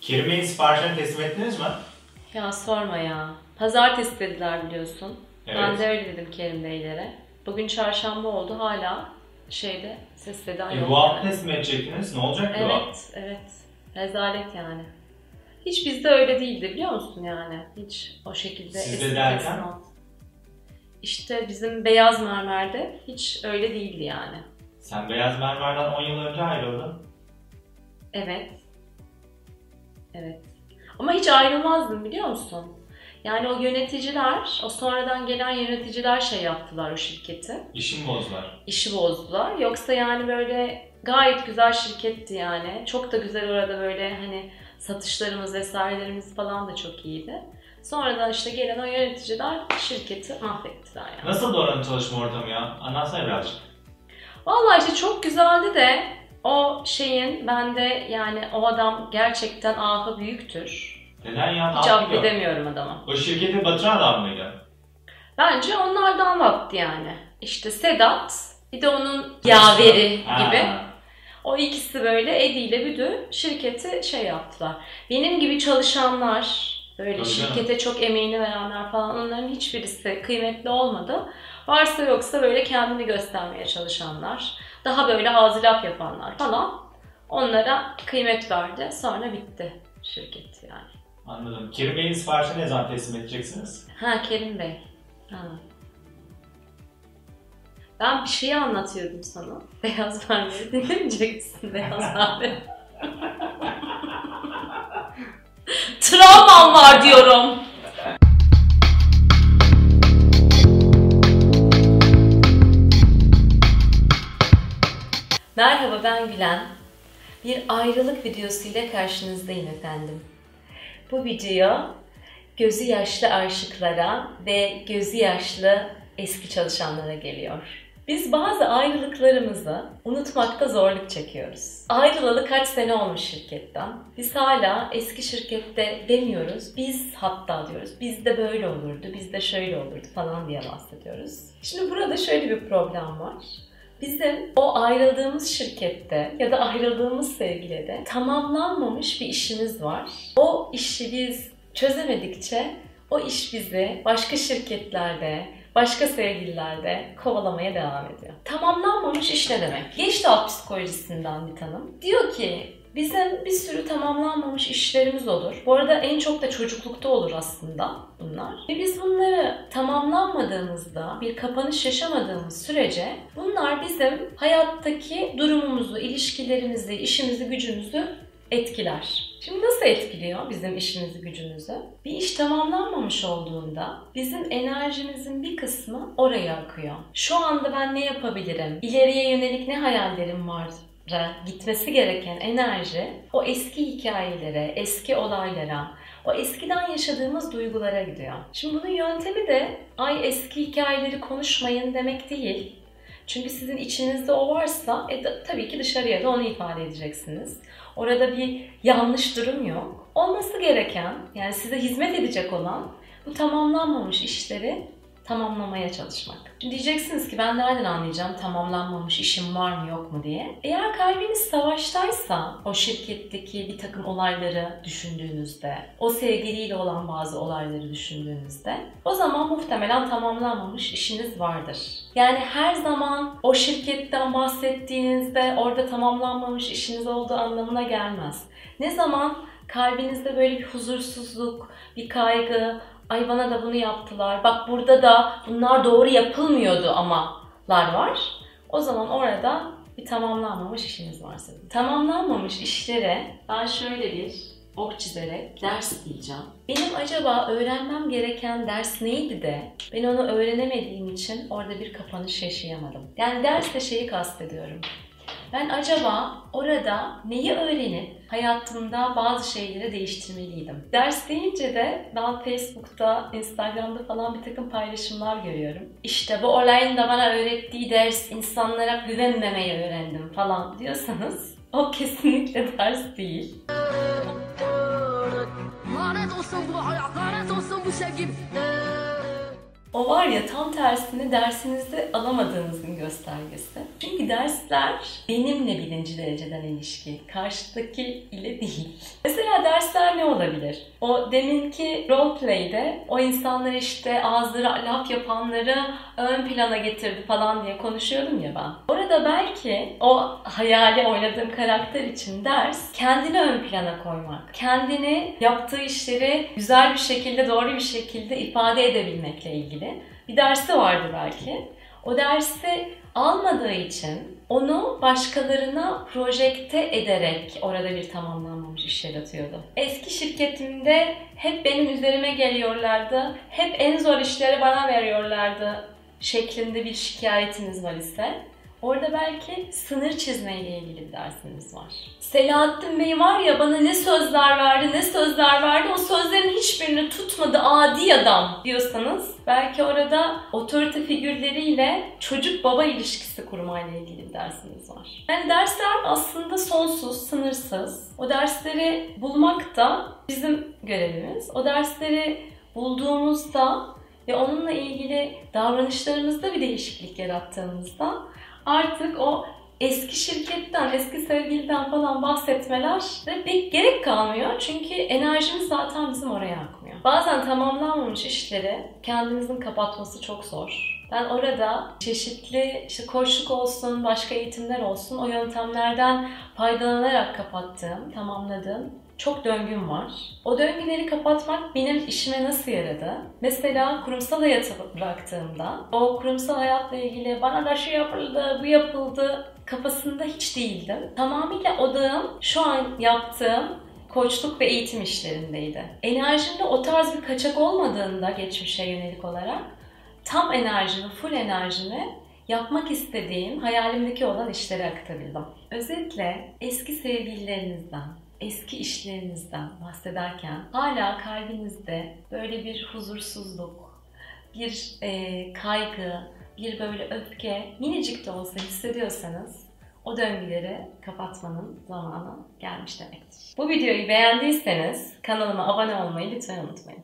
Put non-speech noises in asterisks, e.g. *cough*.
Kerim Bey'in siparişlerini teslim ettiniz mi? Ya sorma ya. Pazartesi dediler biliyorsun. Ben Evet. de öyle dedim Kerim Beylere. Bugün çarşamba oldu hala şeyde ses seda E, yok. bu hafta yani. teslim edecektiniz. Ne olacak bu hafta? Evet, evet. Rezalet yani. Hiç bizde öyle değildi biliyor musun yani? Hiç o şekilde Sizde derken? İşte bizim beyaz mermerde hiç öyle değildi yani. Sen Beyaz Mermer'den 10 yıl önce ayrıldın. Evet. Evet. Ama hiç ayrılmazdım biliyor musun? Yani o yöneticiler, o sonradan gelen yöneticiler şey yaptılar o şirketi. İşimi bozdular. işi bozdular. Yoksa yani böyle gayet güzel şirketti yani. Çok da güzel orada böyle hani satışlarımız vesairelerimiz falan da çok iyiydi. Sonradan işte gelen o yöneticiler şirketi mahvettiler yani. Nasıl oranın çalışma ortamı ya? Anlatsana birazcık. Vallahi işte çok güzeldi de o şeyin bende yani o adam gerçekten ahı büyüktür. Neden ya? Hiç affedemiyorum adamı. O şirketi batıran adam mıydı? Bence onlardan baktı yani. İşte Sedat bir de onun yaveri Ha. gibi. O ikisi böyle Edi ile Büdü şirketi şey yaptılar. Benim gibi çalışanlar, böyle Tabii şirkete çok emeğini verenler falan onların hiçbirisi kıymetli olmadı. Varsa yoksa böyle kendini göstermeye çalışanlar, daha böyle hazilap yapanlar falan onlara kıymet verdi. Sonra bitti şirket yani. Anladım. Kerim Bey'in siparişini ne zaman teslim edeceksiniz? Ha Kerim Bey. Ha. Ben bir şeyi anlatıyordum sana. *laughs* Beyaz mermeri dinlemeyecek misin Beyaz mermeri? *laughs* Travmam var diyorum. Merhaba ben Gülen. Bir ayrılık videosu ile karşınızdayım efendim. Bu video gözü yaşlı aşıklara ve gözü yaşlı eski çalışanlara geliyor. Biz bazı ayrılıklarımızı unutmakta zorluk çekiyoruz. Ayrılalı kaç sene olmuş şirketten. Biz hala eski şirkette demiyoruz. Biz hatta diyoruz. Bizde böyle olurdu, bizde şöyle olurdu falan diye bahsediyoruz. Şimdi burada şöyle bir problem var. Bizim o ayrıldığımız şirkette ya da ayrıldığımız sevgilide tamamlanmamış bir işimiz var. O işi biz çözemedikçe o iş bizi başka şirketlerde, başka sevgililerde kovalamaya devam ediyor. Tamamlanmamış iş ne demek? Geçti alt psikolojisinden bir tanım. Diyor ki bizim bir sürü tamamlanmamış işlerimiz olur. Bu arada en çok da çocuklukta olur aslında bunlar. Ve biz bunları tamamlanmadığımızda, bir kapanış yaşamadığımız sürece bunlar bizim hayattaki durumumuzu, ilişkilerimizi, işimizi, gücümüzü etkiler. Şimdi nasıl etkiliyor bizim işimizi, gücümüzü? Bir iş tamamlanmamış olduğunda bizim enerjimizin bir kısmı oraya akıyor. Şu anda ben ne yapabilirim? İleriye yönelik ne hayallerim var? Gitmesi gereken enerji o eski hikayelere, eski olaylara, o eskiden yaşadığımız duygulara gidiyor. Şimdi bunun yöntemi de ay eski hikayeleri konuşmayın demek değil. Çünkü sizin içinizde o varsa e, da- tabii ki dışarıya da onu ifade edeceksiniz. Orada bir yanlış durum yok. Olması gereken yani size hizmet edecek olan bu tamamlanmamış işleri tamamlamaya çalışmak. Şimdi diyeceksiniz ki ben nereden anlayacağım tamamlanmamış işim var mı yok mu diye. Eğer kalbiniz savaştaysa o şirketteki bir takım olayları düşündüğünüzde, o sevgiliyle olan bazı olayları düşündüğünüzde o zaman muhtemelen tamamlanmamış işiniz vardır. Yani her zaman o şirketten bahsettiğinizde orada tamamlanmamış işiniz olduğu anlamına gelmez. Ne zaman kalbinizde böyle bir huzursuzluk, bir kaygı, ay bana da bunu yaptılar, bak burada da bunlar doğru yapılmıyordu amalar var. O zaman orada bir tamamlanmamış işiniz varsa. Tamamlanmamış işlere ben şöyle bir ok çizerek ders diyeceğim. Benim acaba öğrenmem gereken ders neydi de ben onu öğrenemediğim için orada bir kapanış yaşayamadım. Yani derste şeyi kastediyorum. Ben acaba orada neyi öğrenip hayatımda bazı şeyleri değiştirmeliydim? Ders deyince de ben Facebook'ta, Instagram'da falan bir takım paylaşımlar görüyorum. İşte bu olayın da bana öğrettiği ders insanlara güvenmemeyi öğrendim falan diyorsanız o *laughs* kesinlikle ders değil. Lanet olsun bu hayat, lanet olsun bu sevgim. O var ya tam tersini dersinizde alamadığınızın göstergesi. Çünkü dersler benimle birinci dereceden ilişki. Karşıdaki ile değil. Mesela dersler ne olabilir? O deminki roleplay'de o insanlar işte ağızları laf yapanları ön plana getirdi falan diye konuşuyordum ya ben. Orada belki o hayali oynadığım karakter için ders kendini ön plana koymak. Kendini yaptığı işleri güzel bir şekilde, doğru bir şekilde ifade edebilmekle ilgili bir dersi vardı belki. O dersi almadığı için onu başkalarına projekte ederek orada bir tamamlanmamış iş yaratıyordu. Eski şirketimde hep benim üzerime geliyorlardı, hep en zor işleri bana veriyorlardı şeklinde bir şikayetiniz var ise Orada belki sınır çizmeyle ilgili bir dersiniz var. Selahattin Bey var ya bana ne sözler verdi, ne sözler verdi, o sözlerin hiçbirini tutmadı adi adam diyorsanız belki orada otorite figürleriyle çocuk baba ilişkisi kurmayla ilgili bir dersiniz var. Yani dersler aslında sonsuz, sınırsız. O dersleri bulmak da bizim görevimiz. O dersleri bulduğumuzda ve onunla ilgili davranışlarımızda bir değişiklik yarattığımızda artık o eski şirketten, eski sevgiliden falan bahsetmeler de pek gerek kalmıyor. Çünkü enerjimiz zaten bizim oraya akmıyor. Bazen tamamlanmamış işleri kendimizin kapatması çok zor. Ben orada çeşitli işte koçluk olsun, başka eğitimler olsun o yöntemlerden faydalanarak kapattığım, tamamladığım çok döngüm var. O döngüleri kapatmak benim işime nasıl yaradı? Mesela kurumsal hayatı bıraktığımda o kurumsal hayatla ilgili bana da şu yapıldı, bu yapıldı kafasında hiç değildim. Tamamıyla odağım şu an yaptığım koçluk ve eğitim işlerindeydi. Enerjimde o tarz bir kaçak olmadığında geçmişe yönelik olarak tam enerjimi, full enerjimi yapmak istediğim, hayalimdeki olan işlere aktarabildim. Özetle eski sevgililerinizden, eski işlerinizden bahsederken hala kalbinizde böyle bir huzursuzluk, bir e, kaygı, bir böyle öfke minicik de olsa hissediyorsanız o döngüleri kapatmanın zamanı gelmiş demektir. Bu videoyu beğendiyseniz kanalıma abone olmayı lütfen unutmayın.